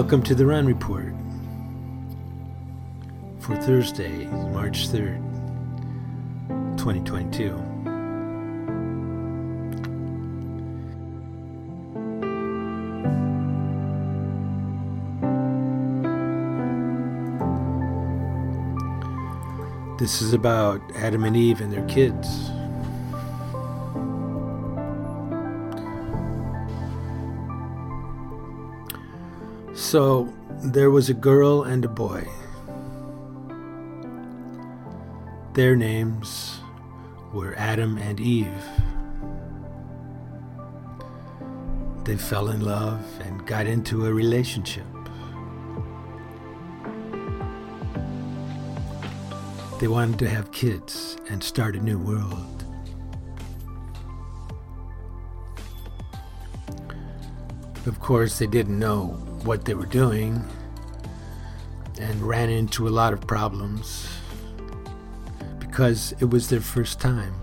Welcome to the Run Report for Thursday, March 3rd, 2022. This is about Adam and Eve and their kids. So there was a girl and a boy. Their names were Adam and Eve. They fell in love and got into a relationship. They wanted to have kids and start a new world. Of course, they didn't know what they were doing and ran into a lot of problems because it was their first time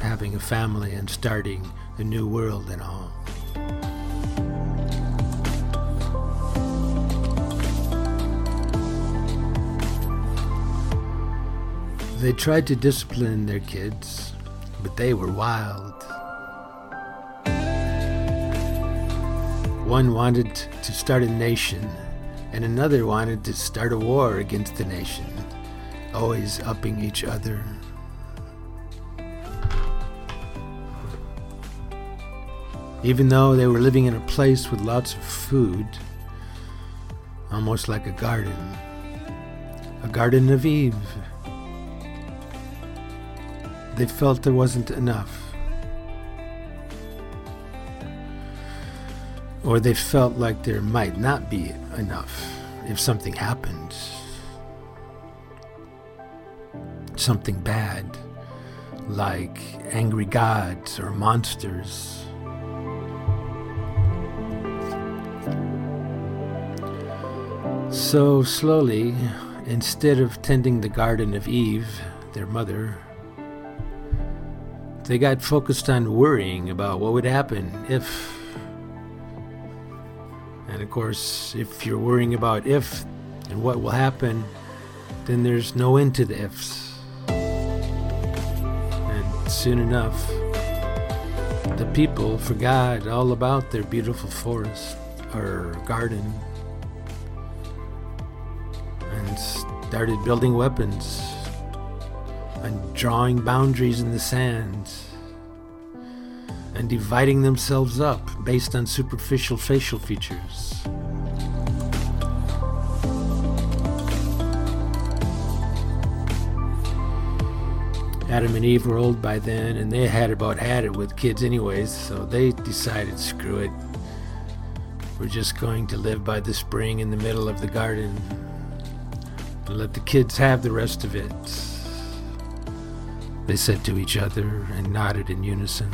having a family and starting a new world and all. They tried to discipline their kids, but they were wild. One wanted to start a nation, and another wanted to start a war against the nation, always upping each other. Even though they were living in a place with lots of food, almost like a garden, a garden of Eve, they felt there wasn't enough. Or they felt like there might not be enough if something happened. Something bad, like angry gods or monsters. So slowly, instead of tending the garden of Eve, their mother, they got focused on worrying about what would happen if and of course, if you're worrying about if and what will happen, then there's no end to the ifs. And soon enough, the people forgot all about their beautiful forest or garden and started building weapons and drawing boundaries in the sand and dividing themselves up based on superficial facial features. Adam and Eve were old by then, and they had about had it with kids, anyways, so they decided screw it. We're just going to live by the spring in the middle of the garden and let the kids have the rest of it. They said to each other and nodded in unison.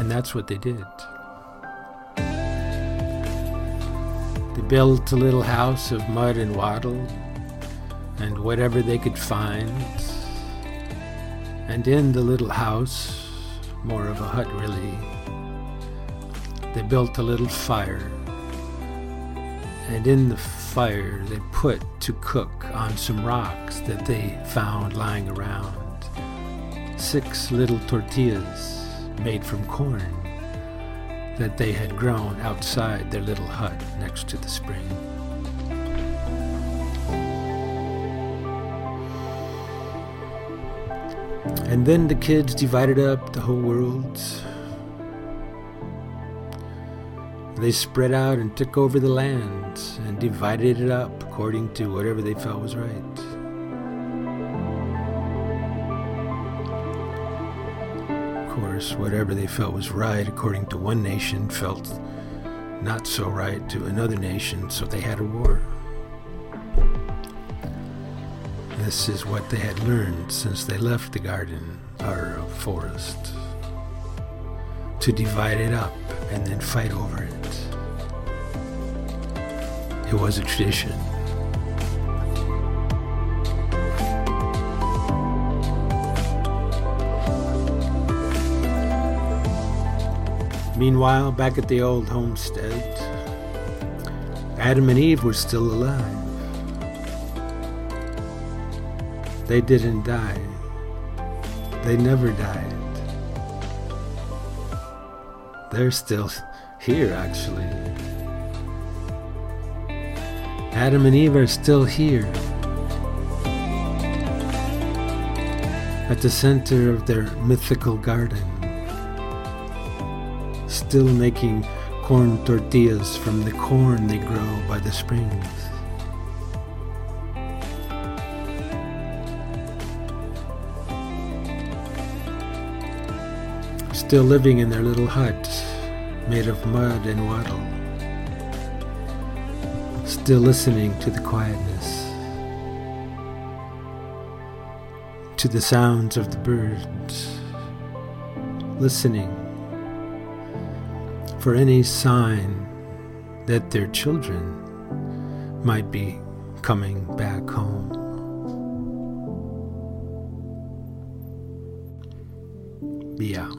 And that's what they did. They built a little house of mud and wattle and whatever they could find. And in the little house, more of a hut really, they built a little fire. And in the fire, they put to cook on some rocks that they found lying around six little tortillas made from corn that they had grown outside their little hut next to the spring. And then the kids divided up the whole world. They spread out and took over the land and divided it up according to whatever they felt was right. Course, whatever they felt was right according to one nation felt not so right to another nation, so they had a war. This is what they had learned since they left the garden or forest to divide it up and then fight over it. It was a tradition. Meanwhile, back at the old homestead, Adam and Eve were still alive. They didn't die. They never died. They're still here, actually. Adam and Eve are still here. At the center of their mythical garden. Still making corn tortillas from the corn they grow by the springs. Still living in their little hut made of mud and wattle. Still listening to the quietness, to the sounds of the birds, listening for any sign that their children might be coming back home. Yeah.